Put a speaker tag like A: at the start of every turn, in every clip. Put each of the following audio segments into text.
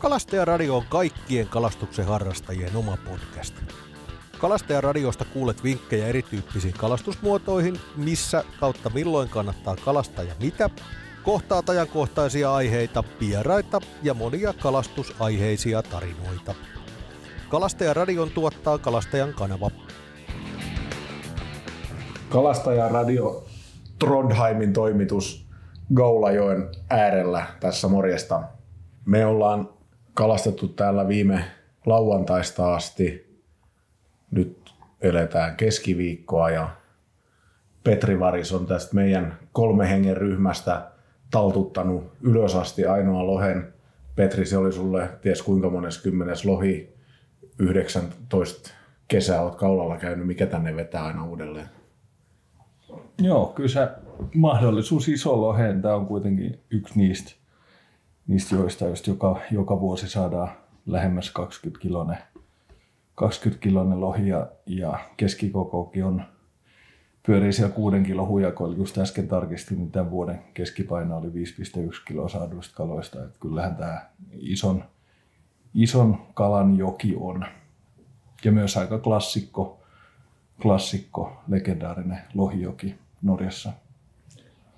A: Kalastajaradio on kaikkien kalastuksen harrastajien oma podcast. Kalastajaradiosta kuulet vinkkejä erityyppisiin kalastusmuotoihin, missä kautta milloin kannattaa kalastaa ja mitä, kohtaat ajankohtaisia aiheita, vieraita ja monia kalastusaiheisia tarinoita. Kalastajaradion tuottaa Kalastajan kanava.
B: Kalastajaradio Trondheimin toimitus Goulajoen äärellä tässä morjesta. Me ollaan kalastettu täällä viime lauantaista asti. Nyt eletään keskiviikkoa ja Petri Varis on tästä meidän kolme hengen ryhmästä taltuttanut ylös asti ainoa lohen. Petri, se oli sulle ties kuinka mones kymmenes lohi. 19 kesää oot kaulalla käynyt. Mikä tänne vetää aina uudelleen?
C: Joo, kyllä se mahdollisuus iso loheen, tämä on kuitenkin yksi niistä, niistä joista, just joka, joka vuosi saadaan lähemmäs 20 kilonen, 20 kilonen lohi ja, ja keskikokokin on pyörii siellä kuuden kilon hujakoilla. Just äsken tarkistin, niin tämän vuoden keskipaino oli 5,1 kiloa saaduista kaloista. Että kyllähän tämä ison, ison kalan joki on. Ja myös aika klassikko, klassikko legendaarinen lohijoki Norjassa.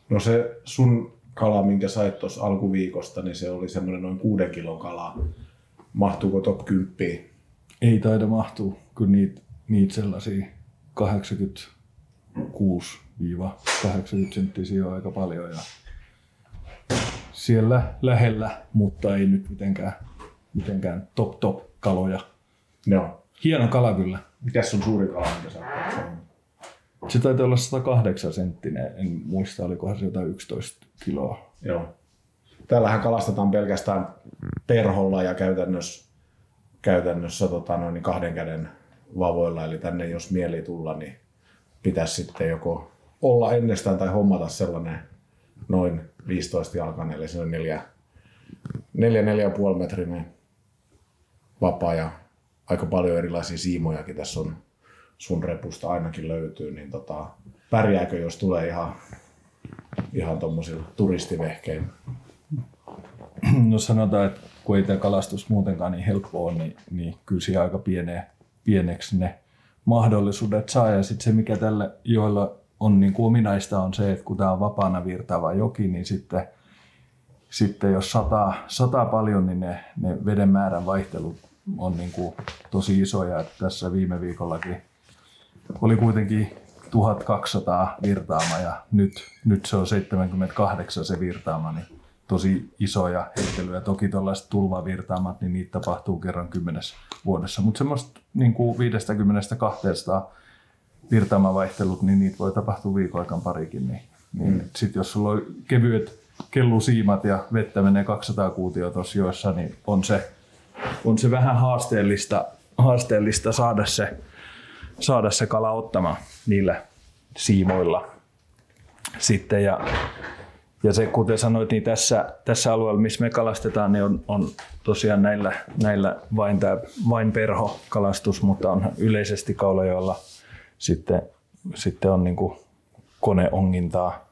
B: No se sun kala, minkä sait tuossa alkuviikosta, niin se oli semmoinen noin kuuden kilon kala. Mahtuuko top 10?
C: Ei taida mahtua, kun niitä, niitä sellaisia 86-80 senttisiä on aika paljon. Ja siellä lähellä, mutta ei nyt mitenkään, mitenkään top top kaloja.
B: Joo.
C: Hieno kala kyllä.
B: Mikäs sun suuri kala, minkä sä oot
C: Se taitaa olla 108 senttinen, en muista olikohan se jotain 11 kiloa.
B: Joo. Täällähän kalastetaan pelkästään perholla ja käytännössä, käytännössä tota noin, niin kahden käden vavoilla. Eli tänne jos mieli tulla, niin pitäisi sitten joko olla ennestään tai hommata sellainen noin 15 jalkainen, eli se on 4, 4, 4,5 metrinen vapaa ja aika paljon erilaisia siimojakin tässä on sun repusta ainakin löytyy, niin tota, pärjääkö jos tulee ihan, ihan tuommoisilla turistivehkein?
C: No sanotaan, että kun ei tämä kalastus muutenkaan niin helppoa ole, niin, niin kyllä siihen aika pienee, pieneksi ne mahdollisuudet saa. Ja sitten se, mikä tälle joilla on niin kuin ominaista, on se, että kun tämä on vapaana virtaava joki, niin sitten, sitten jos sataa, sataa paljon, niin ne, ne veden määrän vaihtelut on niin kuin tosi isoja. Että tässä viime viikollakin oli kuitenkin 1200 virtaama ja nyt, nyt se on 78 se virtaama, niin tosi isoja heittelyjä. Toki tällaiset tulvavirtaamat, niin niitä tapahtuu kerran kymmenes vuodessa, mutta semmoista niin 50-200 virtaamavaihtelut, niin niitä voi tapahtua viikon parikin. Niin, niin mm. sitten jos sulla on kevyet kellusiimat ja vettä menee 200 kuutio tuossa joissa, niin on se, on se vähän haasteellista, haasteellista saada, se, saada se kala ottamaan niillä siimoilla. Sitten ja ja se, kuten sanoit, niin tässä, tässä alueella, missä me kalastetaan, niin on, on tosiaan näillä, näillä vain, tämä, vain perhokalastus, mutta on yleisesti Kaulajoella sitten, sitten on niin koneongintaa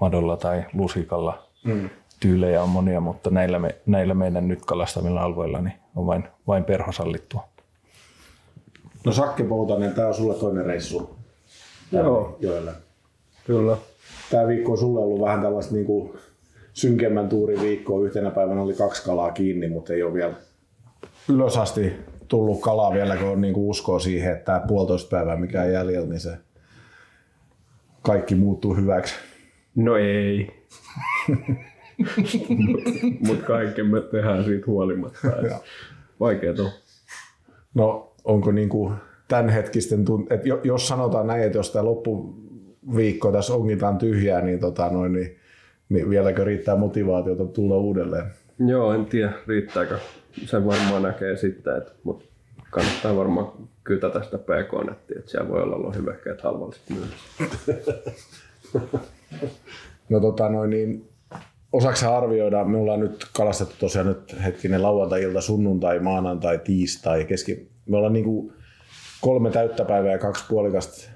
C: madolla tai lusikalla. Mm. Tyylejä on monia, mutta näillä, me, näillä meidän nyt kalastamilla alueilla niin on vain, vain perho sallittua.
B: No Sakke Poutanen, tämä on sulle toinen reissu.
D: Joo.
B: Joelle.
D: Kyllä
B: tämä viikko on sulle ollut vähän tällaista niin kuin synkemmän tuurin viikkoa. Yhtenä päivänä oli kaksi kalaa kiinni, mutta ei ole vielä ylös asti tullut kalaa vielä, kun on niin kuin uskoa siihen, että tämä puolitoista päivää mikä on jäljellä, niin se kaikki muuttuu hyväksi.
D: No ei. Mutta kaiken me tehdään siitä huolimatta. Vaikea on.
B: No onko niin kuin tämänhetkisten, tunt- että jos sanotaan näin, että jos tämä loppu viikko tässä ongitaan tyhjää, niin, tota, noin, niin, niin vieläkö riittää motivaatiota tulla uudelleen?
D: Joo, en tiedä riittääkö. Se varmaan näkee sitten, että, mutta kannattaa varmaan kytä tästä pk-nettiä, että siellä voi olla lohivehkeet halvalla
B: No tota noin, niin osaksi arvioida, me ollaan nyt kalastettu tosiaan nyt hetkinen lauantai-ilta, sunnuntai, maanantai, tiistai, keski. Me ollaan niin kuin kolme täyttä päivää ja kaksi puolikasta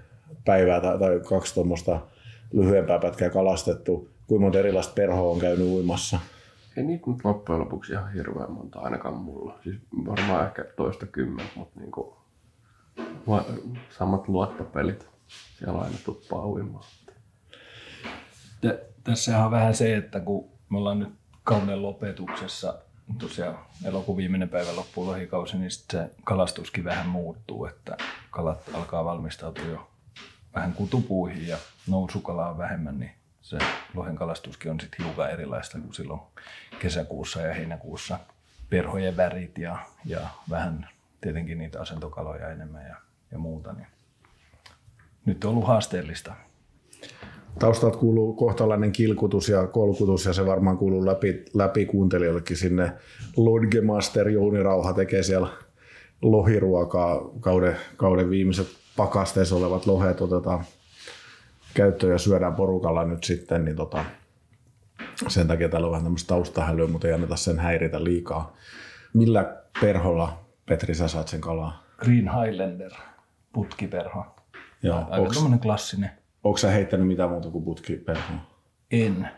B: päivää tai, tai kaksi tuommoista lyhyempää pätkää kalastettu. Kuinka monta erilaista perhoa on käynyt uimassa?
D: Ei niitä nyt loppujen lopuksi ihan hirveän monta, ainakaan mulla. Siis varmaan ehkä toista kymmentä, mutta niinku, va- samat luottopelit. Siellä aina tuppaa uimaan.
C: Tä- Tässähän on vähän se, että kun me ollaan nyt kauden lopetuksessa, tosiaan elokuun viimeinen päivä loppuu lohikausi, niin sit se kalastuskin vähän muuttuu, että kalat alkaa valmistautua jo vähän kutupuihin ja nousukalaa on vähemmän, niin se lohen kalastuskin on sitten hiukan erilaista kuin silloin kesäkuussa ja heinäkuussa. Perhojen värit ja, ja vähän tietenkin niitä asentokaloja enemmän ja, ja muuta. Niin nyt on ollut haasteellista.
B: Taustalta kuuluu kohtalainen kilkutus ja kolkutus ja se varmaan kuuluu läpi, läpi kuuntelijoillekin sinne. Lodgemaster Jouni Rauha tekee siellä lohiruokaa. Kauden, kauden viimeiset pakasteessa olevat lohet otetaan käyttöön ja syödään porukalla nyt sitten, niin tota, sen takia täällä on vähän tämmöistä taustahälyä, mutta ei anneta sen häiritä liikaa. Millä perholla, Petri, sä saat sen kalaa?
C: Green Highlander, putkiperho.
B: Joo,
C: Aika
B: onks,
C: klassinen.
B: Onko sä heittänyt mitään muuta kuin putkiperhoa?
C: En.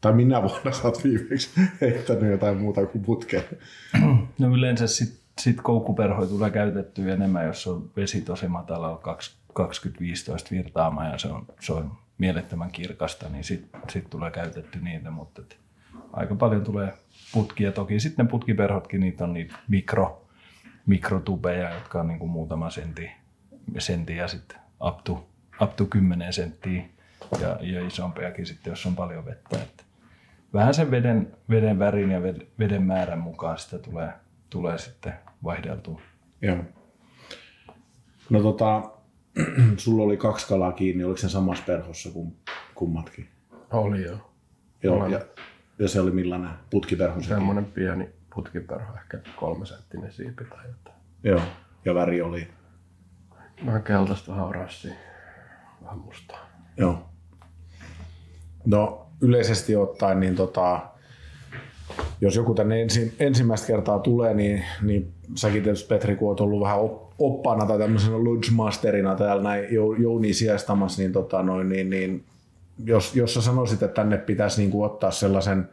B: Tai minä vuonna sä oot viimeksi heittänyt jotain muuta kuin putkea?
C: No yleensä sit, sit koukkuperhoja tulee käytettyä enemmän, jos on vesi tosi matalalla 20-15 virtaama ja se on, se on mielettömän kirkasta, niin sitten sit tulee käytetty niitä, mutta et aika paljon tulee putkia. Toki sitten putkiperhotkin, niitä on niitä mikro, mikrotubeja, jotka on niinku muutama sentti, sentti ja sitten up to, up to 10 senttiä ja, ja isompiakin sitten, jos on paljon vettä. Että vähän sen veden, veden värin ja veden, veden määrän mukaan sitä tulee, tulee sitten vaihdeltua.
B: Joo. No tota, sulla oli kaksi kalaa kiinni, oliko se samassa perhossa kuin kummatkin?
D: Oli jo.
B: Joo, ja, ja se oli millainen putkiperho?
D: Semmoinen pieni putkiperho, ehkä kolme senttinen siipi tai jotain.
B: Joo, ja väri oli.
D: Vähän keltaista, vähän oranssia, vähän mustaa.
B: Joo. No yleisesti ottaen, niin tota, jos joku tänne ensi, ensimmäistä kertaa tulee, niin, niin säkin tietysti Petri, kun oot ollut vähän op, oppana tai tämmöisenä Lodge Masterina täällä näin Jou- Jouni sijaistamassa, niin, tota, noin, niin, niin jos, jos sä sanoisit, että tänne pitäisi niin kuin ottaa sellaisen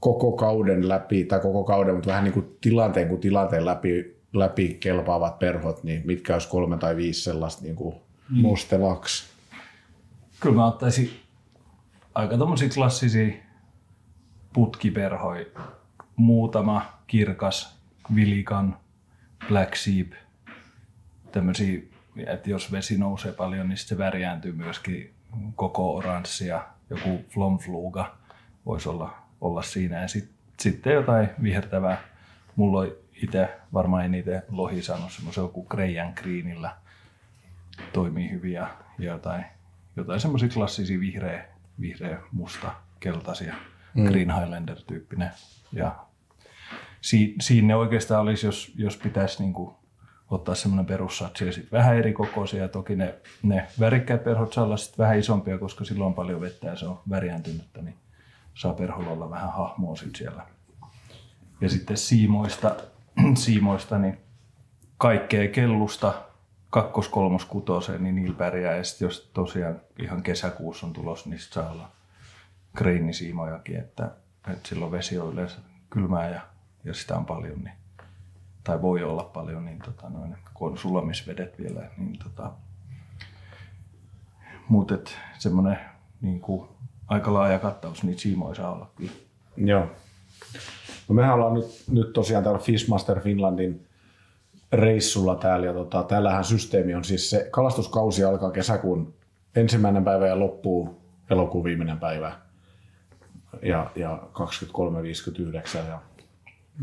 B: koko kauden läpi, tai koko kauden, mutta vähän niin kuin tilanteen kuin tilanteen läpi, läpi kelpaavat perhot, niin mitkä olisi kolme tai viisi sellaista niin kuin mustelaksi?
C: Kyllä mä ottaisin aika tommosia klassisia putkiperhoja. Muutama kirkas, vilikan, black sheep. Tämmöisiä, että jos vesi nousee paljon, niin se värjääntyy myöskin koko oranssia. Joku flomfluga voisi olla, olla siinä. Ja sit, sitten jotain vihertävää. Mulla on itse varmaan eniten lohi saanut semmoisen joku Greijan Greenillä toimii hyvin ja ja jotain, jotain semmoisia klassisia vihreä, vihreä, musta, keltaisia, mm. Green Highlander-tyyppinen. Ja si, siinä oikeastaan olisi, jos, jos pitäisi niinku ottaa semmoinen perussatsi ja sitten vähän eri kokoisia. Ja toki ne, ne värikkäät perhot saa olla sit vähän isompia, koska silloin on paljon vettä ja se on värjääntynyttä, niin saa perholla olla vähän hahmoa sit siellä. Ja sitten siimoista, siimoista niin kaikkea kellusta kakkos, kolmos, kutoseen, niin niillä pärjää. Ja sitten jos tosiaan ihan kesäkuussa on tulos, niin sit saa olla kreinisiimojakin, että, että silloin vesi on yleensä kylmää ja, ja sitä on paljon, niin, tai voi olla paljon, niin tota noin, kun on sulamisvedet vielä, niin tota, mutta semmoinen niin aika laaja kattaus niitä siimoja saa olla kyllä.
B: Joo. No mehän ollaan nyt, nyt tosiaan täällä Fishmaster Finlandin reissulla täällä ja tota, täällähän systeemi on siis se kalastuskausi alkaa kesäkuun ensimmäinen päivä ja loppuu elokuun viimeinen päivä ja, ja 23, 59 ja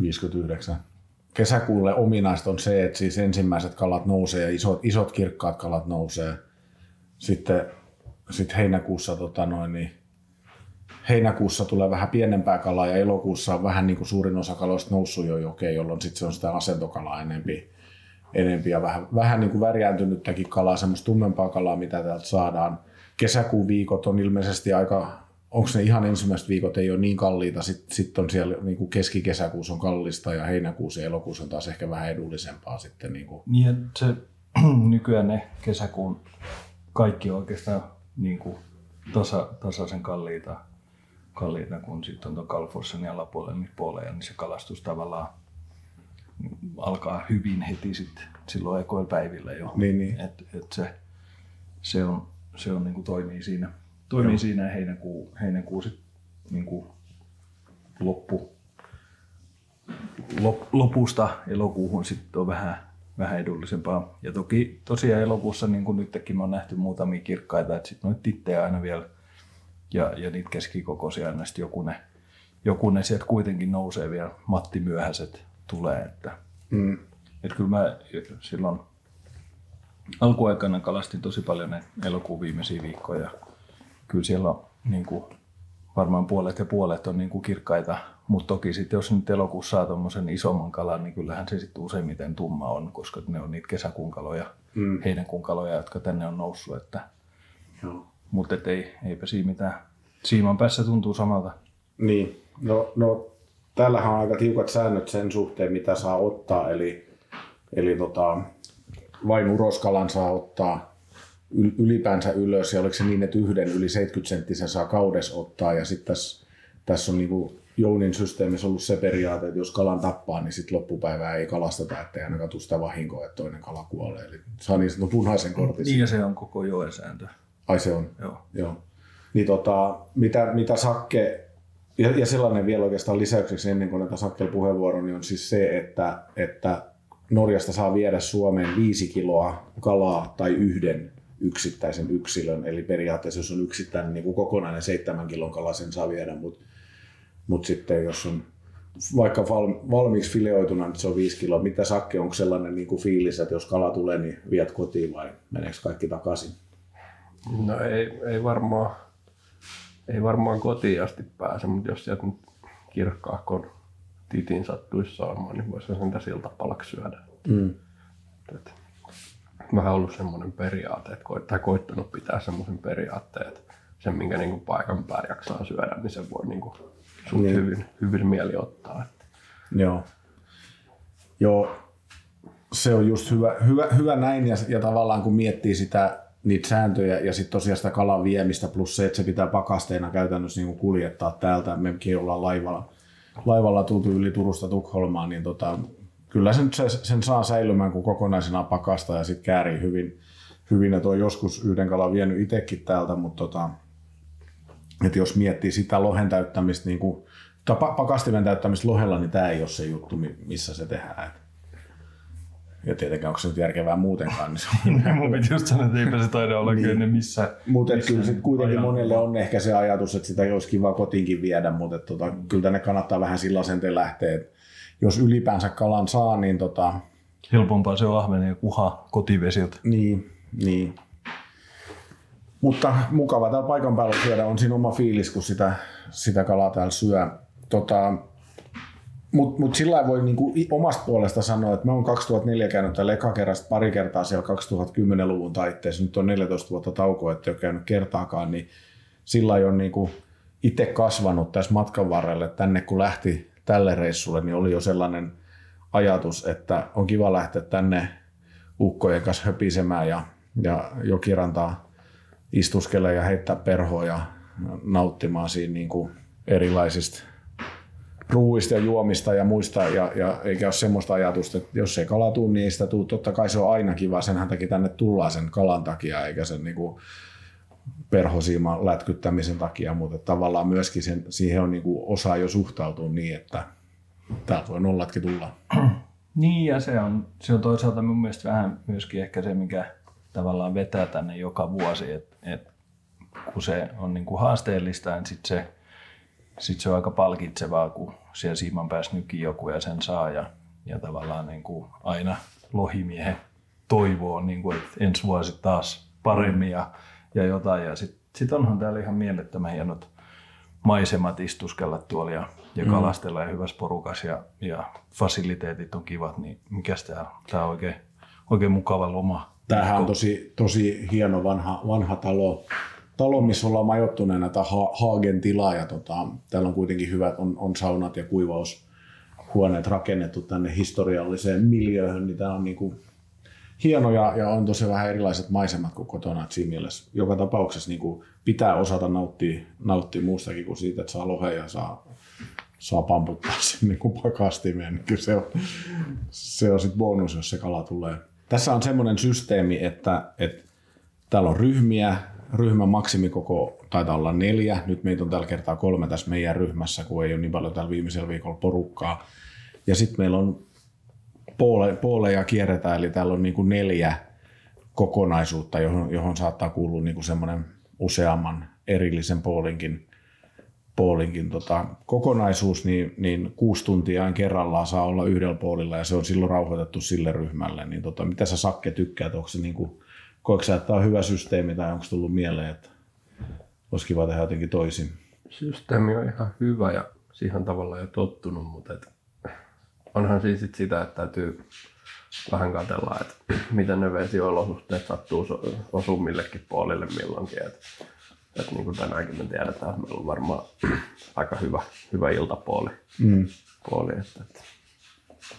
B: 59. Kesäkuulle ominaista on se, että siis ensimmäiset kalat nousee ja isot, isot kirkkaat kalat nousee. Sitten sit heinäkuussa tota noin, niin heinäkuussa tulee vähän pienempää kalaa ja elokuussa on vähän niin kuin suurin osa kaloista noussut jo jokeen, jolloin sitten se on sitä asentokalaa enempi, enempi ja vähän, vähän niin kuin värjääntynyttäkin kalaa, semmoista tummempaa kalaa, mitä täältä saadaan. Kesäkuun viikot on ilmeisesti aika, onko ne ihan ensimmäiset viikot ei ole niin kalliita, sitten sit on siellä niin kuin keskikesäkuussa on kallista ja heinäkuussa ja elokuussa on taas ehkä vähän edullisempaa sitten. Niin kuin.
C: Niin, että se nykyään ne kesäkuun kaikki oikeastaan niin kuin tasa, tasaisen kalliita kalliita, kun sitten on tuon Kalforsen alapuolella niin niin se kalastus tavallaan alkaa hyvin heti sitten silloin ekoilla päivillä jo.
B: Niin, niin.
C: Et, et se, se, on, se on, niin kuin toimii siinä, toimii
B: Joo.
C: siinä heinäkuu, heinäkuu sit, niin kuin loppu, lop, lopusta elokuuhun sitten on vähän, vähän edullisempaa. Ja toki tosiaan elokuussa, niin kuin nytkin on nähty muutamia kirkkaita, että sitten noita tittejä aina vielä ja, ja niitä keskikokoisia aina sitten joku ne, joku ne sieltä kuitenkin nousee vielä, Matti Myöhäiset tulee, että
B: Mm.
C: että kyllä mä silloin alkuaikana kalastin tosi paljon ne elokuun viimeisiä viikkoja. Kyllä siellä on niin kuin, varmaan puolet ja puolet on niin kuin kirkkaita, mutta toki sitten jos nyt elokuussa saa tuommoisen isomman kalan, niin kyllähän se sitten useimmiten tumma on, koska ne on niitä kesäkuun kaloja,
B: Mm.
C: heinäkuun kaloja, jotka tänne on noussut. Että,
B: Joo.
C: mutta et ei, eipä siinä mitään. Siiman päässä tuntuu samalta.
B: Niin, no, no täällähän on aika tiukat säännöt sen suhteen, mitä saa ottaa, eli, eli tota, vain uroskalan saa ottaa yl- ylipäänsä ylös, ja oliko se niin, että yhden yli 70 senttisen saa kaudes ottaa, ja sitten tässä, tässä on niinku Jounin systeemissä ollut se periaate, että jos kalan tappaa, niin sitten loppupäivää ei kalasteta, ettei ainakaan tule sitä vahinkoa, että toinen kala kuolee. Eli saa niin sanotun punaisen kortin.
C: Niin ja se on koko joen sääntö.
B: Ai se on.
C: Joo.
B: Joo. Niin tota, mitä, mitä Sakke, ja, ja sellainen vielä oikeastaan lisäykseksi ennen kuin näitä Sakkel puheenvuoro, niin on siis se, että, että Norjasta saa viedä Suomeen viisi kiloa kalaa tai yhden yksittäisen yksilön. Eli periaatteessa jos on yksittäinen niin kuin kokonainen seitsemän kilon kala, sen saa viedä, mutta mut sitten jos on vaikka val, valmiiksi fileoituna, niin se on viisi kiloa. Mitä Sakke, onko sellainen niin kuin fiilis, että jos kala tulee, niin viet kotiin vai meneekö kaikki takaisin?
D: No ei, ei varmaan, ei varmaan kotiin asti pääse, mutta jos sieltä nyt kirkkaakon titin sattuisi saamaan, niin voisi sen siltä palaksi syödä.
B: Mm.
D: Et, vähän ollut semmoinen periaate, että koit, tai koittanut pitää semmoisen periaatteen, että sen minkä niinku paikan päällä jaksaa syödä, niin sen voi niinku suht
B: Niin.
D: hyvin, hyvin mieli ottaa. Että.
B: Joo. Joo, se on just hyvä, hyvä, hyvä näin ja, ja tavallaan kun miettii sitä niitä sääntöjä ja sitten tosiaan sitä kalan viemistä plus se, että se pitää pakasteena käytännössä niin kuljettaa täältä. Mekin ollaan laivalla, laivalla tultu yli Turusta Tukholmaan, niin tota, kyllä sen, se, sen saa säilymään kuin kokonaisena pakasta ja sitten käärii hyvin, hyvin. Et on joskus yhden kalan vienyt itsekin täältä, mutta tota, että jos miettii sitä lohen täyttämistä, niin kuin, tai pa- pakastimen täyttämistä lohella, niin tämä ei ole se juttu, mi- missä se tehdään. Ja tietenkään onko se nyt järkevää muutenkaan, niin se on
C: Mun piti just sanoa, että eipä se taida olla niin. ennen missä.
B: mutta
C: missä
B: kyllä sit kuitenkin
C: ajan-
B: monelle on ehkä se ajatus, että sitä olisi kiva kotiinkin viedä, mutta tota, kyllä tänne kannattaa vähän sillä asenteen lähteä, että jos ylipäänsä kalan saa, niin tota,
C: Helpompaa se on ahvenen ja kuha kotivesiltä.
B: Niin, niin. Mutta mukava täällä paikan päällä syödä, on siinä oma fiilis, kun sitä, sitä kalaa täällä syö. Tota, Mutta mut sillä voi niinku omasta puolesta sanoa, että mä oon 2004 käynyt täällä eka kerrasta pari kertaa siellä 2010-luvun taitteessa. Nyt on 14 vuotta taukoa, että ole käynyt kertaakaan, niin sillä on niinku itse kasvanut tässä matkan varrelle. Tänne kun lähti tälle reissulle, niin oli jo sellainen ajatus, että on kiva lähteä tänne ukkojen kanssa höpisemään ja, ja jokirantaa istuskella ja heittää perhoa ja nauttimaan siinä niin kuin erilaisista ruuista ja juomista ja muista, ja, ja eikä ole semmoista ajatusta, että jos ei kala tuu, niin ei sitä tuu. Totta kai se on aina kiva, senhän takia tänne tullaan sen kalan takia, eikä sen niin kuin perhosiiman lätkyttämisen takia, mutta tavallaan myöskin sen, siihen on niin kuin osa jo suhtautua niin, että täältä voi nollatkin tulla.
C: Niin, ja se on, se on toisaalta mun mielestä vähän myöskin ehkä se, mikä tavallaan vetää tänne joka vuosi, että et, kun se on niin kuin haasteellista, niin sitten se, sit se on aika palkitsevaa, kun siellä siiman päässä nykii joku ja sen saa, ja, ja tavallaan niin kuin aina lohimiehen toivoo, niin kuin, että ensi vuosi taas paremmin ja, ja jotain, ja sitten sit onhan täällä ihan mielettömän hienot maisemat istuskella tuolla ja, ja kalastella ja hyvässä porukas ja, ja fasiliteetit on kivat, niin mikäs tää, tää on oikein, oikein mukava loma.
B: Tämähän on tosi, tosi hieno vanha, vanha talo, talo, missä ollaan majoittuneena, tämä ha- Haagen tila, ja tota, täällä on kuitenkin hyvät, on, on saunat ja kuivaushuoneet rakennettu tänne historialliseen miljööhön, niin tämä on niinku hieno ja, ja on tosi vähän erilaiset maisemat kuin kotona, että siinä mielessä joka tapauksessa niin kuin pitää osata nauttia, nauttia muustakin kuin siitä, että saa lohen ja saa, saa pamputtaa sinne niin kuin pakastimeen. Niin kyllä se on, se on sitten bonus, jos se kala tulee. Tässä on semmoinen systeemi, että, että täällä on ryhmiä, ryhmän maksimikoko taitaa olla neljä. Nyt meitä on tällä kertaa kolme tässä meidän ryhmässä, kun ei ole niin paljon tällä viimeisellä viikolla porukkaa. Ja sitten meillä on poole, pooleja kierretään, eli täällä on niin kuin neljä kokonaisuutta, johon, johon saattaa kuulua niin kuin semmoinen useamman erillisen poolinkin, poolinkin tota, kokonaisuus, niin, niin kuusi tuntia kerrallaan saa olla yhdellä puolilla ja se on silloin rauhoitettu sille ryhmälle. Niin tota, mitä sä Sakke tykkäät, onko se niin kuin, koetko sä, että tämä on hyvä systeemi tai onko tullut mieleen, että olisi kiva tehdä jotenkin toisin?
D: Systeemi on ihan hyvä ja siihen on tavallaan jo tottunut, mutta et onhan siis sit sitä, että täytyy vähän katsella, että miten ne vesiolosuhteet sattuu osuu millekin puolille milloinkin. Et, et niin kuin tänäänkin me tiedetään, että meillä on varmaan aika hyvä, hyvä iltapuoli. Mm. Puoli, että, että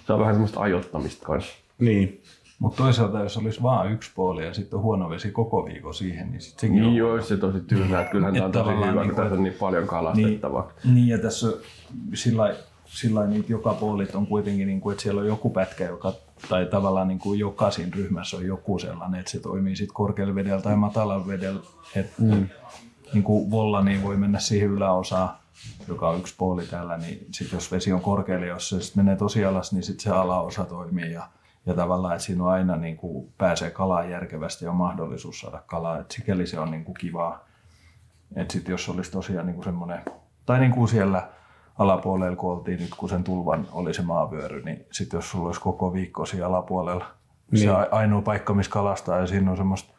D: se on vähän semmoista ajoittamista kanssa.
B: Niin.
C: Mutta toisaalta jos olisi vain yksi puoli ja sitten huono vesi koko viikon siihen, niin sitten sekin
D: niin on... Se tosi tyynää, että kyllähän tämä on tosi hyvä, niin, kun tässä on niin paljon kalastettavaa.
C: Niin, niin ja tässä sillä sillä niitä joka puolit on kuitenkin, niin kuin, että siellä on joku pätkä, joka, tai tavallaan niin kuin jokaisin ryhmässä on joku sellainen, että se toimii sitten korkealla vedellä tai matalalla vedellä. Että mm. niin kuin volla niin voi mennä siihen yläosaan, joka on yksi puoli täällä, niin sit jos vesi on korkealla, jos se sit menee tosi alas, niin sitten se alaosa toimii ja, ja tavallaan, että siinä on aina niin kuin pääsee kalaan järkevästi ja on mahdollisuus saada kalaa, että sikäli se on niin kuin kivaa. Että sitten jos olisi tosiaan niin kuin semmoinen, tai niin kuin siellä alapuolella, kun oltiin nyt, kun sen tulvan oli se maavyöry, niin sitten jos sulla olisi koko viikko siellä alapuolella, niin. se ainoa paikka, missä kalastaa ja siinä on semmoista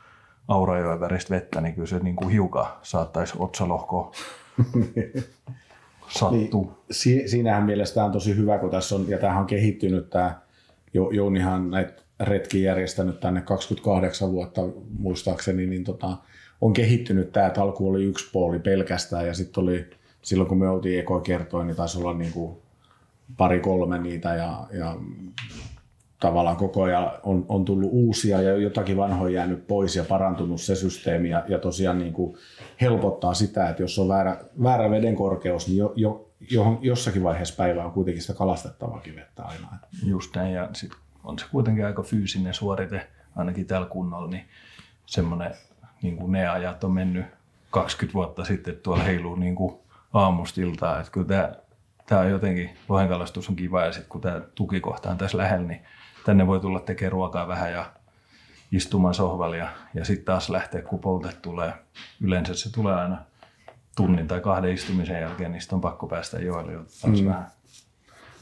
C: aurajoen väristä vettä, niin kyllä se niin kuin hiukan saattaisi otsalohko sattua. Niin,
B: si- siinähän mielessä on tosi hyvä, kun tässä on, ja tämähän on kehittynyt, tämä Jounihan näitä retki järjestänyt tänne 28 vuotta muistaakseni, niin tota, on kehittynyt tämä, että alku oli yksi puoli pelkästään ja sitten oli silloin kun me oltiin eko kertoin, niin taisi olla niin kuin pari kolme niitä ja, ja tavallaan koko ajan on, on tullut uusia ja jotakin vanhoja jäänyt pois ja parantunut se systeemi ja, ja tosiaan niin kuin helpottaa sitä, että jos on väärä, väärä veden korkeus, niin jo, jo, johon, jossakin vaiheessa päivää on kuitenkin sitä kalastettavaa kivettä aina.
C: Just näin ja sit on se kuitenkin aika fyysinen suorite, ainakin tällä kunnolla, niin semmoinen niin kuin ne ajat on mennyt 20 vuotta sitten, että tuolla heiluu niin kuin aamusta. Että kyllä tämä, tämä on jotenkin, lohenkalastus on kiva ja sitten kun tämä tukikohta on tässä lähellä, niin tänne voi tulla tekemään ruokaa vähän ja istumaan sohvalla ja, ja sitten taas lähteä, kun tulee. Yleensä se tulee aina tunnin tai kahden istumisen jälkeen, niin on pakko päästä joelle jo taas mm. vähän.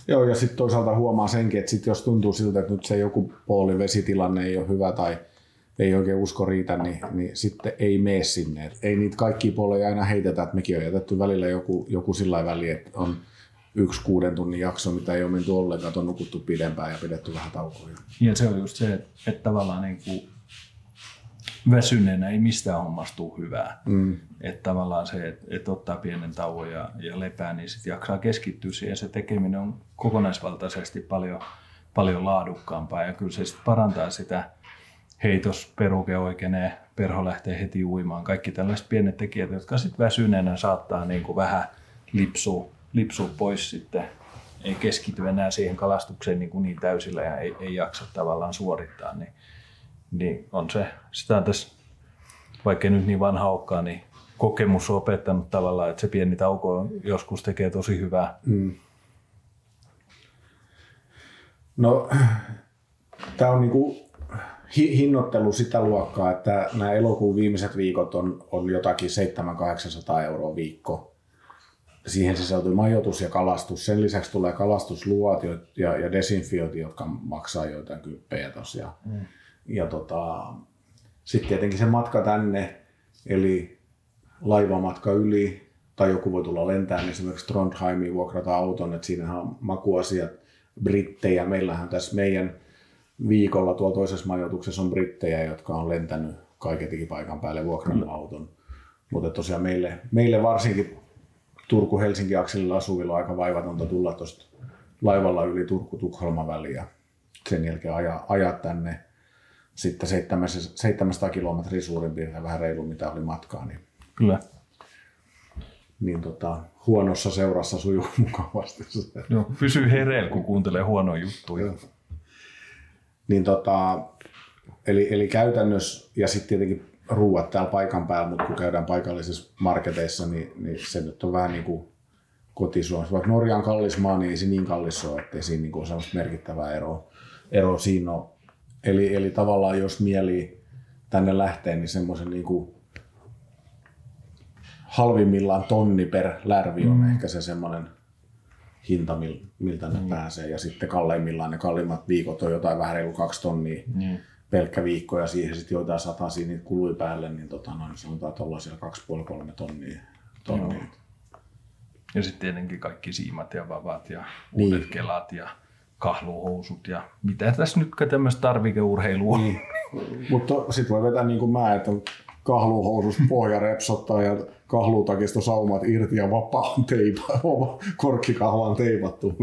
B: Joo, ja sitten toisaalta huomaa senkin, että sit jos tuntuu siltä, että nyt se joku puoli vesitilanne ei ole hyvä tai ei oikein usko riitä, niin, niin sitten ei mene sinne. Et ei niitä kaikki puoleja aina heitetä, että mekin on jätetty välillä joku, joku sillä väliin, että on yksi kuuden tunnin jakso, mitä ei ole menty ollenkaan, on nukuttu pidempään ja pidetty vähän taukoja.
C: Ja se on just se, että, että tavallaan niin kuin väsyneenä ei mistään hommasta tule hyvää. Mm. Että tavallaan se, että, että ottaa pienen tauon ja, ja lepää, niin sitten jaksaa keskittyä siihen. Se tekeminen on kokonaisvaltaisesti paljon, paljon laadukkaampaa ja kyllä se sitten parantaa sitä heitos peruke oikeenee, perho lähtee heti uimaan. Kaikki tällaiset pienet tekijät, jotka sitten väsyneenä saattaa niin kuin vähän lipsua, lipsua pois sitten. Ei keskity enää siihen kalastukseen niin, kuin niin täysillä ja ei, ei jaksa tavallaan suorittaa. Niin, niin on se, sitä on tässä, vaikka nyt niin vanha olekaan, niin kokemus on opettanut tavallaan, että se pieni tauko joskus tekee tosi hyvää. Mm.
B: No, tämä on niinku hinnoittelu sitä luokkaa, että nämä elokuun viimeiset viikot on, on jotakin 700-800 euroa viikko. Siihen sisältyy majoitus ja kalastus. Sen lisäksi tulee kalastusluot ja, ja desinfiointi, jotka maksaa joitain kymppejä tosiaan. Mm. Ja tota, sitten tietenkin se matka tänne, eli laivamatka yli, tai joku voi tulla lentämään esimerkiksi Trondheimiin vuokrata auton, että siinähän on makuasiat, brittejä. Meillähän tässä meidän viikolla tuolla toisessa majoituksessa on brittejä, jotka on lentänyt kaiketikin paikan päälle vuokrannut auton. Mutta tosiaan meille, meille varsinkin Turku-Helsinki-akselilla asuvilla on aika vaivatonta tulla tuosta laivalla yli Turku-Tukholma väliä. Sen jälkeen ajaa, ajaa tänne, sitten 700 kilometriä suurin piirtein vähän reilu mitä oli matkaa, niin,
C: Kyllä.
B: niin tota, huonossa seurassa sujuu mukavasti.
C: Joo, pysyy hereillä, kun kuuntelee huonoja juttuja.
B: Niin tota, eli, eli käytännössä, ja sitten tietenkin ruuat täällä paikan päällä, mutta kun käydään paikallisissa marketeissa, niin, niin se nyt on vähän niin kuin kotisuomassa. Vaikka Norja on kallis maa, niin ei se niin kallis ole, ettei siinä niin ole sellaista merkittävää eroa, eroa siinä ole. Eli, eli tavallaan jos mieli tänne lähtee, niin semmoisen niin kuin halvimmillaan tonni per lärvi on mm. ehkä se semmoinen hinta, miltä ne mm. pääsee. Ja sitten kalleimmillaan ne kalliimmat viikot on jotain vähän reilu kaksi tonnia mm. pelkkä viikko ja siihen sitten joitain satasia niitä kului päälle, niin tota, noin sanotaan, että ollaan siellä 2,5-3 tonnia. tonnia.
C: Ja sitten tietenkin kaikki siimat ja vavat ja niin. uudet kelat ja kahluhousut ja mitä tässä nyt tämmöistä tarvikeurheilua niin.
B: Mutta sitten voi vetää niin kuin mä, että kahluhousus pohja repsottaa ja kahlutakista saumat irti ja vapaan teipa, korkkikahvaan teipattu.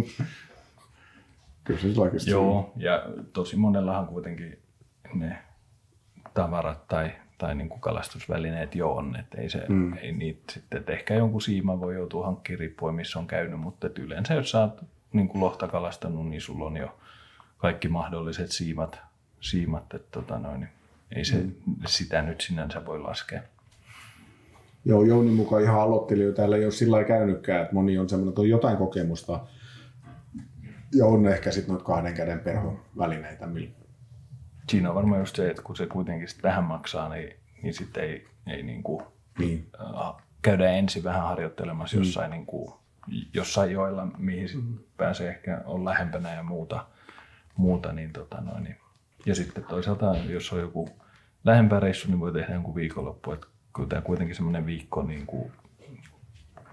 B: Kyllä se
C: Joo, ja tosi monellahan kuitenkin ne tavarat tai, tai niin kuin kalastusvälineet jo on, että ei, se, mm. ei niitä sitten, että ehkä jonkun siiman voi joutua hankkimaan riippuen missä on käynyt, mutta yleensä jos oot niin kuin lohta kalastanut, niin sulla on jo kaikki mahdolliset siimat, siimat että tota noin, niin ei se, mm. sitä nyt sinänsä voi laskea.
B: Joo, Jouni mukaan ihan aloittelija täällä ei ole sillä lailla käynytkään, että moni on semmoinen, että on jotain kokemusta ja on ehkä sitten noita kahden käden perhon välineitä.
C: Siinä on varmaan just se, että kun se kuitenkin sit vähän maksaa, niin, niin sitten ei, ei niin kuin, niin. Äh, käydä ensin vähän harjoittelemassa mm. jossain, niin kuin, jossain joilla, mihin sit mm. pääsee ehkä on lähempänä ja muuta, muuta niin, tota noin, niin. ja sitten toisaalta, jos on joku lähempää reissu, niin voi tehdä jonkun viikonloppu, että kun tämä kuitenkin semmoinen viikko niin kuin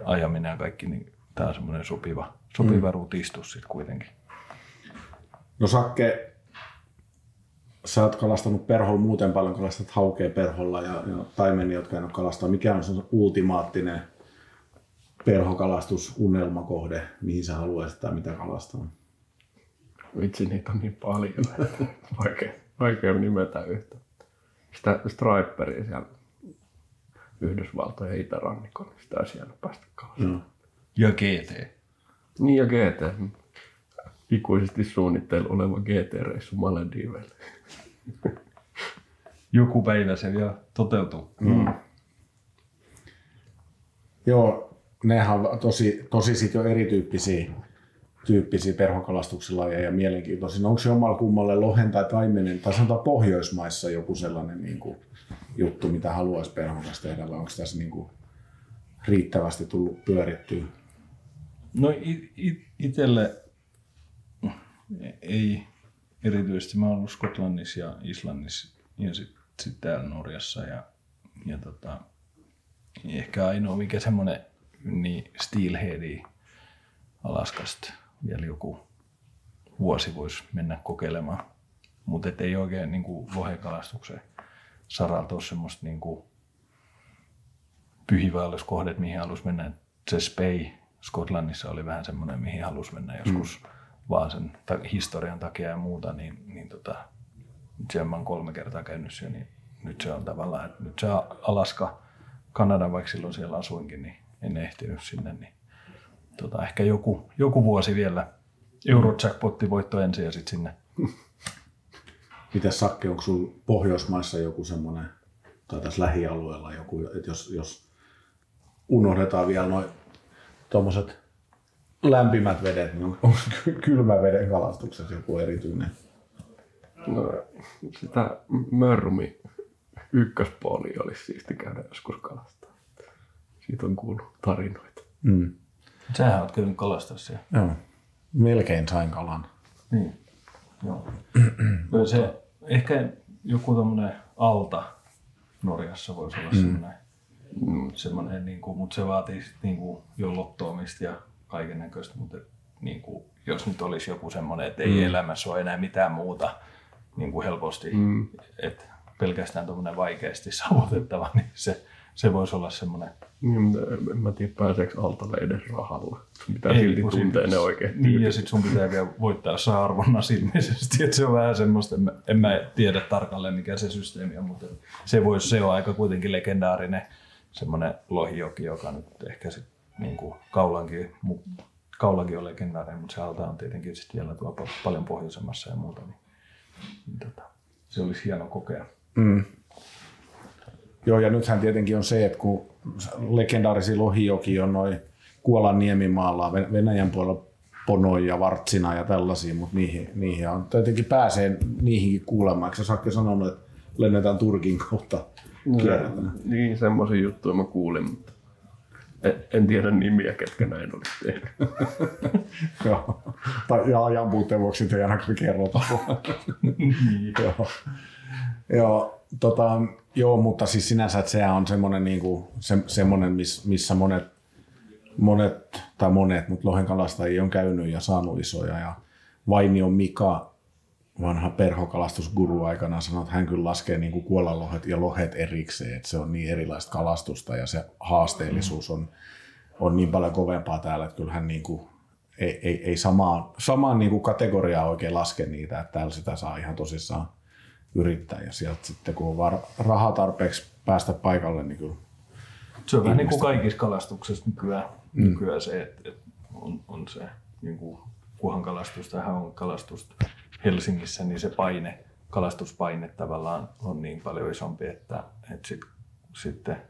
C: ajaminen ja kaikki, niin tämä on semmoinen sopiva, sopiva mm. rutistus sitten kuitenkin.
B: No Sakke, sä oot kalastanut perholla muuten paljon, kalastat haukea perholla ja, ja taimeni, jotka en ole kalastaa. Mikä on sun ultimaattinen perhokalastus, unelmakohde, mihin sä haluaisit tai mitä kalastaa?
D: Vitsi, niitä on niin paljon, vaikea, vaikea nimetä yhtä. Sitä striperia siellä Yhdysvaltojen itärannikon, niin sitä olisi jäänyt päästä kalastamaan.
C: Ja GT.
D: Niin ja GT. Ikuisesti suunnittelu oleva GT-reissu Malediiveille.
C: Joku päivä se vielä toteutuu. Mm.
B: Joo, nehän on tosi, tosi sit jo erityyppisiä tyyppisiä perhokalastuksilajeja ja mielenkiintoisia. Onko omalla kummalle lohen tai taimenen, tai sanotaan Pohjoismaissa joku sellainen niin kuin, juttu, mitä haluaisi perhon kanssa tehdä, vai onko tässä niin kuin, riittävästi tullut pyörittyä?
C: No it, it, itselle ei erityisesti. Mä oon ollut Skotlannissa ja Islannissa ja sitten sit täällä Norjassa ja, ja tota, ehkä ainoa mikä semmonen niin steelheadi Alaskasta vielä joku vuosi voisi mennä kokeilemaan. Mutta ei oikein niin lohekalastuksen saralta ole semmoista niin pyhivaelluskohdet, mihin halusi mennä. Se Spey Skotlannissa oli vähän semmoinen, mihin halusi mennä joskus mm. vaan sen ta- historian takia ja muuta, niin, niin tota, siellä mä oon kolme kertaa käynyt siellä, niin nyt se on tavallaan, että nyt se Alaska, Kanada, vaikka silloin siellä asuinkin, niin en ehtinyt sinne, niin tota, ehkä joku, joku vuosi vielä Eurojackpotti voitto ensin ja sitten sinne.
B: Miten Sakke, onko sinulla Pohjoismaissa joku semmoinen, tai tässä lähialueella joku, että jos, jos unohdetaan vielä noin tuommoiset lämpimät vedet, niin onko kylmä veden kalastuksessa joku erityinen?
D: No, sitä mörmi ykköspuoli olisi siisti käydä joskus kalastaa. Siitä on kuullut tarinoita. Mm.
C: Sähän oot käynyt kalastaa siellä.
B: Joo. Melkein sain kalan.
C: Niin. Joo. se, ehkä joku tämmöinen alta Norjassa voisi olla mm. semmoinen, mm, semmoinen niin kuin, mutta se vaatii sit niin kuin jo lottoamista ja kaiken näköistä, mutta niin kuin, jos nyt olisi joku semmoinen, että ei mm. elämässä ole enää mitään muuta niin kuin helposti, mm. että pelkästään tuommoinen vaikeasti saavutettava, niin se, se voisi olla semmoinen
D: Niin, en mä tiedä pääseekö altalle edes rahalla. Sun pitää
C: Ei,
D: silti tuntea ne oikein.
C: Niin, ja sitten sun pitää vielä voittaa jossain arvonnassa ilmeisesti. Että se on vähän semmoista, en mä, en mä tiedä tarkalleen mikä se systeemi on, mutta se, voisi, se on aika kuitenkin legendaarinen semmoinen lohijoki, joka nyt ehkä sit niin kuin kaulankin, kaulankin on legendaarinen, mutta se alta on tietenkin sitten vielä tuolla pa- paljon pohjoisemmassa ja muuta. Niin, niin tota, se olisi hieno kokea.
B: Mm. Joo, ja nythän tietenkin on se, että kun legendaarisia lohijoki on noin Kuolan niemimaalla, Ven- Venäjän puolella Ponoi ja Vartsina ja tällaisia, mutta niihin, niihin on, tietenkin pääsee niihinkin kuulemaan. Eikö Sakke sanonut, että lennetään Turkin kautta kierretään?
D: Niin, semmoisia juttuja mä kuulin, mutta en, tiedä nimiä, ketkä näin olisi tehnyt.
B: Joo. Tai, ja ajan puutteen vuoksi ei ainakaan kerrota. joo. Joo, tota, joo, mutta siis sinänsä, että sehän on semmoinen, niin kuin, se, semmoinen miss, missä monet, monet, tai monet, mutta lohenkalastajia on käynyt ja saanut isoja. Ja Vainio Mika, vanha perhokalastusguru aikana sanoi, että hän kyllä laskee niin kuin kuolalohet ja lohet erikseen, että se on niin erilaista kalastusta ja se haasteellisuus on, on niin paljon kovempaa täällä, että kyllähän niin kuin, ei, ei, ei samaan, samaan niin kuin kategoriaan oikein laske niitä, että täällä sitä saa ihan tosissaan yrittää ja sieltä sitten kun on vaan rahaa tarpeeksi päästä paikalle, niin kyllä
C: Se on vähän niin kuin kaikissa kalastuksissa nykyään, mm. nykyään se, että, että on, on se niin kuin kuhan kalastus tai on kalastusta Helsingissä, niin se paine, kalastuspaine tavallaan on niin paljon isompi, että, että sit, sitten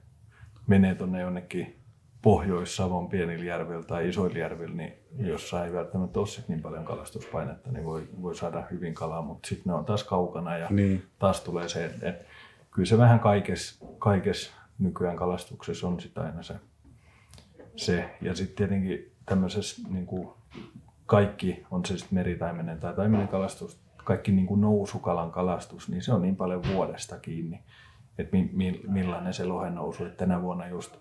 C: menee tuonne jonnekin Pohjois-Savon pienillä järvillä tai isoilla järvillä, niin jossa ei välttämättä ole niin paljon kalastuspainetta, niin voi, voi saada hyvin kalaa, mutta sitten ne on taas kaukana ja
B: Niin.
C: taas tulee se, että, että kyllä se vähän kaikessa kaikes nykyään kalastuksessa on sitä aina se. se. Ja sitten tietenkin tämmöisessä niin kuin kaikki, on se sitten meritaimenen tai taimenen kalastus, kaikki niin kuin nousukalan kalastus, niin se on niin paljon vuodesta kiinni, että mi, mi, millainen se lohen nousu. Et tänä vuonna just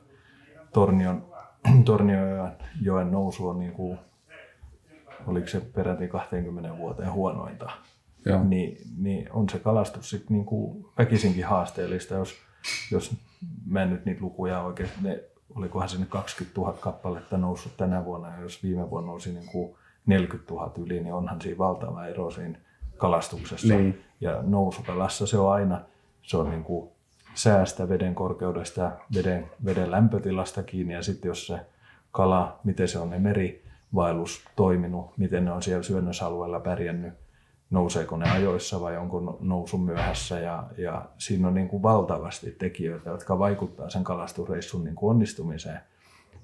C: Tornion, Torniojoen joen nousu on niin kuin, oliko se peräti 20 vuoteen huonointa
B: Joo.
C: niin, niin on se kalastus sitten niin kuin väkisinkin haasteellista, jos, jos mä en nyt niitä lukuja oikein, ne, olikohan sinne 20 000 kappaletta noussut tänä vuonna, ja jos viime vuonna nousi niin kuin 40 000 yli, niin onhan siinä valtava ero siinä kalastuksessa.
B: Niin.
C: Ja nousukalassa se on aina, se on niin kuin säästä, veden korkeudesta ja veden, veden lämpötilasta kiinni, ja sitten jos se kala, miten se on ne merivaellus toiminut, miten ne on siellä syönnösalueella pärjännyt, nouseeko ne ajoissa vai onko no- nousu myöhässä ja, ja siinä on niin kuin valtavasti tekijöitä, jotka vaikuttaa sen kalastusreissun niin kuin onnistumiseen,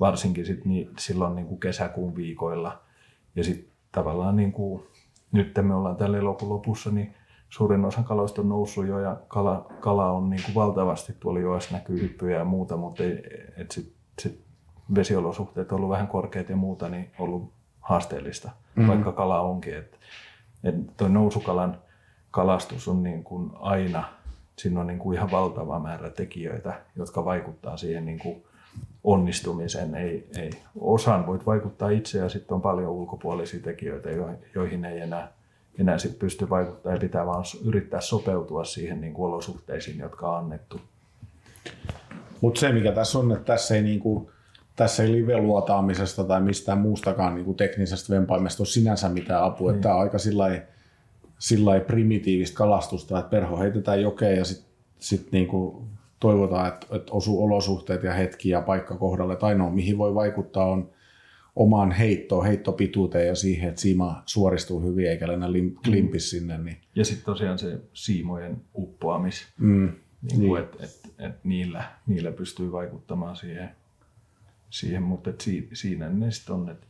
C: varsinkin sit niin, silloin niin kuin kesäkuun viikoilla. Ja sitten tavallaan niin kuin, nyt me ollaan tällä elokuun lopussa, niin suurin osa kaloista on noussut jo ja kala, kala on niin kuin valtavasti tuolla joessa näkyy hyppyjä ja muuta, mutta ei, et sit, sit vesiolosuhteet on ollut vähän korkeat ja muuta, niin ollut haasteellista, mm. vaikka kala onkin. Et, et toi nousukalan kalastus on niin kuin aina, siinä on niin kuin ihan valtava määrä tekijöitä, jotka vaikuttaa siihen niin kuin onnistumiseen. Ei, ei. Osaan voit vaikuttaa itse ja sitten on paljon ulkopuolisia tekijöitä, joihin, joihin ei enää, enää sit pysty vaikuttamaan ja pitää vaan yrittää sopeutua siihen niin kuin olosuhteisiin, jotka on annettu.
B: Mutta se mikä tässä on, että tässä ei, niinku, tässä ei live-luotaamisesta tai mistään muustakaan niinku teknisestä vempaimesta ole sinänsä mitään apua. Niin. Tämä on aika sillai, sillai primitiivistä kalastusta, että perho heitetään jokeen ja sitten sit niinku toivotaan, että, että osuu olosuhteet ja hetki ja paikka kohdalle. Et ainoa mihin voi vaikuttaa on omaan heittoon, heittopituuteen ja siihen, että siima suoristuu hyvin eikä lennä lim, klimpis sinne. Niin,
C: Ja sitten tosiaan se siimojen uppoamis,
B: mm,
C: niin kuin, että et, et niillä, niillä pystyy vaikuttamaan siihen, siihen mutta et si, siinä ne sitten on. Et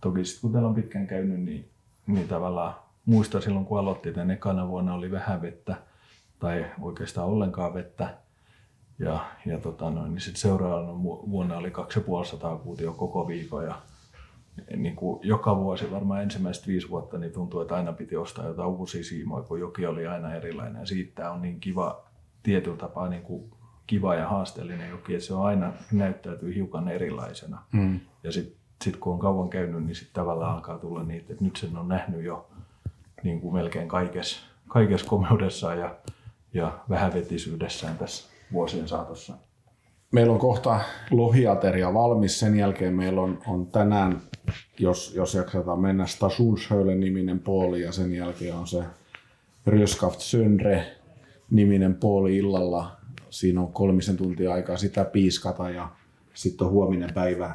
C: toki sit, kun täällä on pitkään käynyt, niin, niin tavallaan muistan silloin kun aloitti tämän ekana vuonna oli vähän vettä tai oikeastaan ollenkaan vettä. Ja, ja tota noin, niin sitten seuraavana vuonna oli 2500 kuutio koko viikon ja niin kuin joka vuosi, varmaan ensimmäiset viisi vuotta, niin tuntuu, että aina piti ostaa jotain uusia siimoja, kun joki oli aina erilainen. Siitä on niin kiva, tietyllä tapaa niin kuin kiva ja haasteellinen joki, että se on aina näyttäytyy hiukan erilaisena. Mm. Ja sitten sit kun on kauan käynyt, niin sitten tavallaan alkaa tulla niitä, että nyt sen on nähnyt jo niin kuin melkein kaikessa kaikes komeudessaan ja, ja vähävetisyydessään tässä vuosien saatossa.
B: meillä on kohta lohiateria valmis. Sen jälkeen meillä on, on tänään, jos, jos jaksetaan mennä, Stationshöyle-niminen puoli ja sen jälkeen on se Röskaft Söndre niminen puoli illalla. Siinä on kolmisen tuntia aikaa sitä piiskata ja sitten on huominen päivä,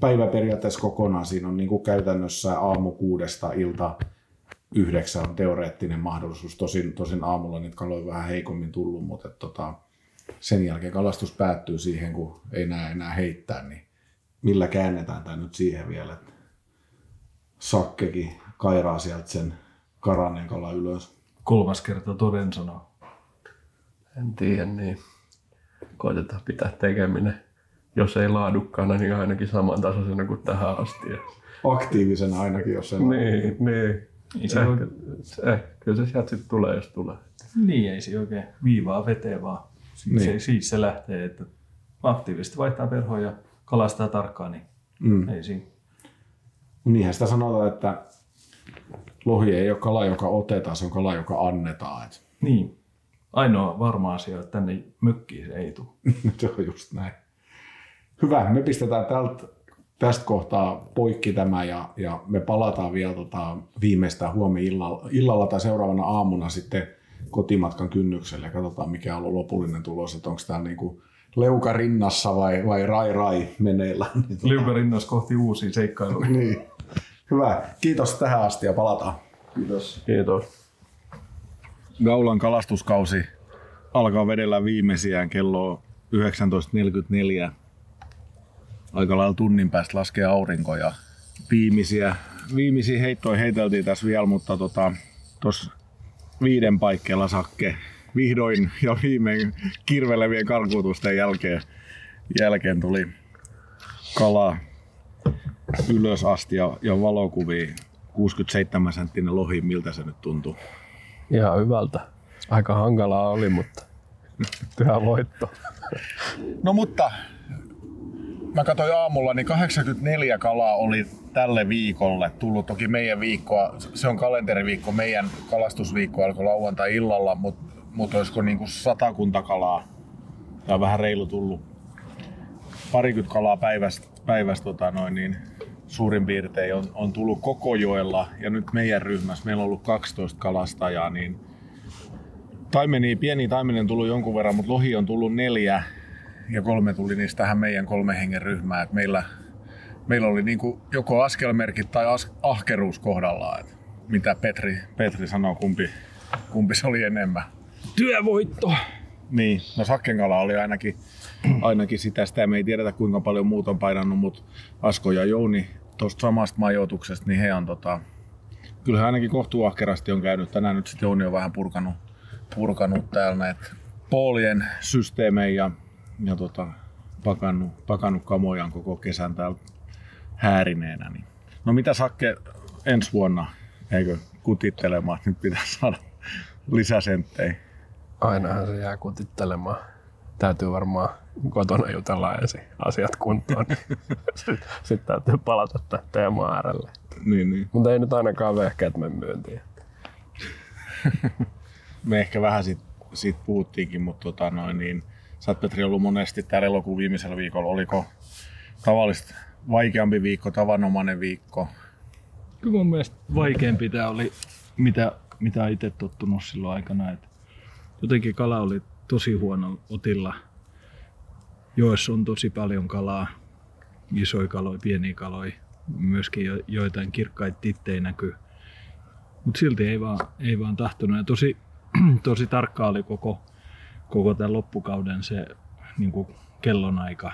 B: päivä periaatteessa kokonaan. Siinä on niin kuin käytännössä aamu kuudesta ilta yhdeksän on teoreettinen mahdollisuus. Tosin, tosin aamulla niitä kaloja vähän heikommin tullut, mutta tota, sen jälkeen kalastus päättyy siihen, kun ei näe enää heittää, niin millä käännetään tämä nyt siihen vielä, että sakkekin kairaa sieltä sen karanen kala ylös.
C: Kolmas kerta toden sanoo.
D: En tiedä, niin koitetaan pitää tekeminen, jos ei laadukkaana, niin ainakin samantasoisena kuin tähän asti.
B: Aktiivisena ainakin, jos sen
D: Niin, niin.
C: Ei se
D: eh, kyllä se sieltä sitten tulee, jos tulee.
C: niin, ei se oikein viivaa veteen, vaan siis,
B: Niin.
C: se, siis se lähtee, että aktiivisesti vaihtaa perhoa ja kalastaa tarkkaan, niin
B: Mm.
C: ei siinä.
B: Niinhän sitä sanotaan, että lohi ei ole kala, joka otetaan, se on kala, joka annetaan. Et
C: Niin. Ainoa varma asia, että tänne mökkiin se ei tule.
B: se on just näin. Hyvä, me pistetään tältä, tästä kohtaa poikki tämä ja, ja me palataan vielä tota, viimeistään huomenna illalla, illalla tai seuraavana aamuna sitten kotimatkan kynnykselle ja katsotaan mikä on ollut lopullinen tulos, että onko tämä niinku leuka rinnassa vai, vai rai rai meneillään. Niin, tota,
C: Liukarinnas kohti uusia seikkailuja.
B: niin. Hyvä, kiitos tähän asti ja palataan.
C: Kiitos.
D: Kiitos.
B: Gaulan kalastuskausi alkaa vedellä viimeisiään kello 19.44. Aika lailla tunnin päästä laskee aurinko ja viimeisiä, viimeisiä heittoja heiteltiin tässä vielä, mutta tota, tos viiden paikkeilla sakke vihdoin ja viimein kirvelevien karkutusten jälkeen, jälkeen tuli kala ylös asti ja, ja valokuvia 67 senttinen lohi, miltä se nyt tuntuu?
D: Ihan hyvältä. Aika hankalaa oli, mutta tyhä voitto.
B: No mutta mä katsoin aamulla, niin 84 kalaa oli tälle viikolle tullut. Toki meidän viikkoa, se on kalenteriviikko, meidän kalastusviikko alkoi lauantai-illalla, mutta mut olisiko niinku satakunta kalaa tai vähän reilu tullut. Parikymmentä kalaa päivästä, päivästä tota noin, niin suurin piirtein on, on tullut koko joella ja nyt meidän ryhmässä meillä on ollut 12 kalastajaa, niin taimenia, pieni taimenen tullut jonkun verran, mutta lohi on tullut neljä ja kolme tuli niistä tähän meidän kolme hengen ryhmään. Meillä, meillä oli niinku joko askelmerkit tai as, ahkeruus kohdallaan. Et mitä Petri, Petri sanoo, kumpi, kumpi se oli enemmän.
C: Työvoitto!
B: Niin, no sakkenkala oli ainakin, ainakin sitä. Sitä me ei tiedetä kuinka paljon muut on painanut, mutta Asko ja Jouni tuosta samasta majoituksesta, niin he on tota, kyllä he ainakin kohtuuahkerasti on käynyt. Tänään nyt sitten Jouni on vähän purkanut, purkanut täällä näitä poolien systeemejä ja, ja tota, pakannut, pakannut kamojaan koko kesän täällä häärineenä. Niin. No mitä Sakke ensi vuonna, eikö kutittelemaan, nyt pitää saada lisäsenttejä.
D: Ainahan se jää kutittelemaan. Täytyy varmaan kotona jutella ensin asiat kuntoon. Sitten sit täytyy palata tähän teeman äärelle.
B: Niin, niin.
D: Mutta ei nyt ainakaan vehkeet mene myyntiin.
B: me ehkä vähän siitä, siitä puhuttiinkin, mutta tota noin, niin, sä oot Petri ollut monesti täällä elokuun viimeisellä viikolla. Oliko tavallista vaikeampi viikko, tavanomainen viikko?
C: Kyllä mun mielestä vaikeampi tämä oli, mitä, mitä itse tottunut silloin aikana. Et jotenkin kala oli tosi huono otilla. Joessa on tosi paljon kalaa, isoja kaloja, pieniä kaloja, myöskin jo, joitain kirkkaita tittejä näkyy. Mutta silti ei vaan, ei vaan tahtonut. Ja tosi, tosi tarkka oli koko, koko tämän loppukauden se niin kellonaika.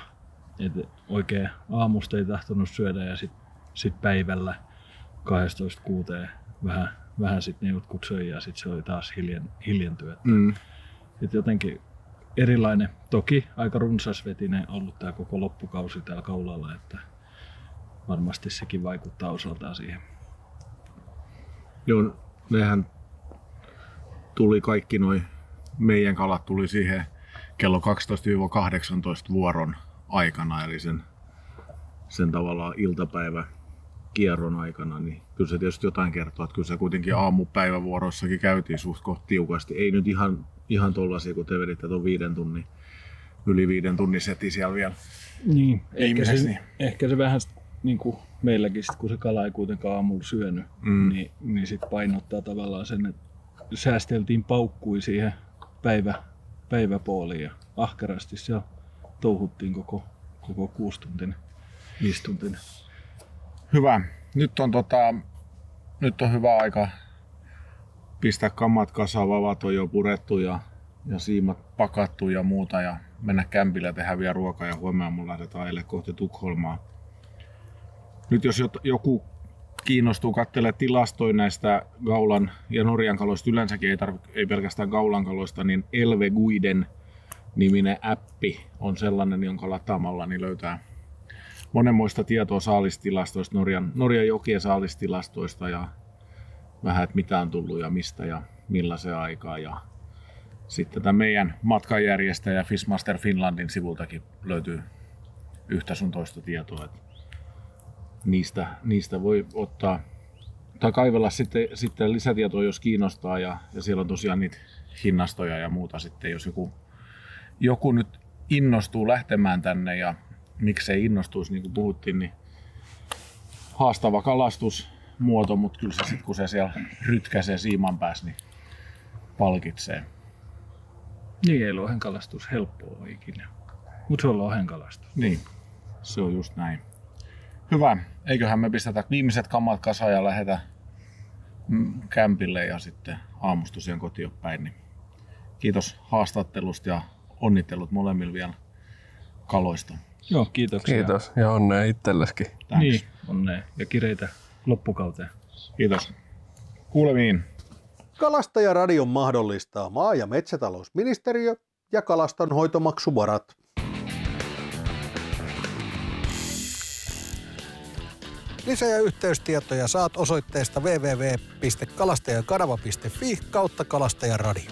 C: Et oikein aamusta ei tahtonut syödä ja sitten sit päivällä 12.6. vähän, vähän sitten ne jotkut söi ja sitten se oli taas hiljen, hiljentyä.
B: Mm.
C: Et jotenkin erilainen, toki aika runsasvetinen ollut tämä koko loppukausi täällä kaulalla, että varmasti sekin vaikuttaa osaltaan siihen.
B: Joo, nehän tuli kaikki noin, meidän kalat tuli siihen kello 12-18 vuoron aikana, eli sen, sen tavallaan iltapäivä kierron aikana, niin kyllä se tietysti jotain kertoo, että kyllä se kuitenkin aamupäivävuoroissakin käytiin suht koht tiukasti. Ei nyt ihan, ihan tollaisia, kun te veditte tuon viiden tunnin, yli viiden tunnin seti siellä vielä.
C: Niin, ehkä se,
B: niin.
C: ehkä se vähän niin kuin meilläkin, sit, kun se kala ei kuitenkaan aamulla syönyt,
B: Mm.
C: niin, niin sit painottaa tavallaan sen, että säästeltiin paukkui siihen päivä, päiväpooliin ja ahkerasti siellä touhuttiin koko, koko kuustuntinen, viisituntinen.
B: Hyvä. Nyt on, tota, nyt on hyvä aika pistää kammat kasaan, vavat on jo purettu ja, ja siimat pakattu ja muuta ja mennä kämpillä tehdä vielä ruokaa ja huomenna mun lähdetään ajelle kohti Tukholmaa. Nyt jos joku kiinnostuu katselemaan tilastoja näistä Gaulan ja Norjan kaloista, yleensäkin ei, tarv- ei pelkästään Gaulan kaloista, niin Elve Guiden niminen appi on sellainen, jonka lataamalla niin löytää monenmoista tietoa saalistilastoista, Norjan, Norjan jokien saalistilastoista ja vähän, että mitä on tullut ja mistä ja millaisen aikaa. Ja sitten tämä meidän matkanjärjestäjä Fishmaster Finlandin sivultakin löytyy yhtä sun toista tietoa. Että niistä, niistä voi ottaa tai kaivella sitten, sitten lisätietoa, jos kiinnostaa. Ja, ja siellä on tosiaan niitä hinnastoja ja muuta sitten, jos joku, joku nyt innostuu lähtemään tänne ja miksei innostuisi, niin kuin puhuttiin, niin haastava kalastusmuoto, mutta kyllä se sitten kun se siellä rytkäsee siiman päässä, niin palkitsee.
C: Niin ei lohenkalastus helppoa ikinä, mutta se on lohenkalastus.
B: Niin, se on just näin. Hyvä. Eiköhän me pistetä viimeiset kamat kasaan ja lähetä mm, kämpille ja sitten aamusta tosiaan kotiin päin. Niin kiitos haastattelusta ja onnittelut molemmille vielä kaloista.
C: Joo, kiitoksia.
D: Kiitos ja onnea itselleskin.
B: Thanks.
C: Niin, onnea ja kireitä loppukauteen.
B: Kiitos. Kuulemiin.
A: Kalastajaradion mahdollistaa maa- ja metsätalousministeriö ja kalastonhoitomaksuvarat. Lisä- ja yhteystietoja saat osoitteesta www.kalastajakanava.fi kautta kalastajaradio.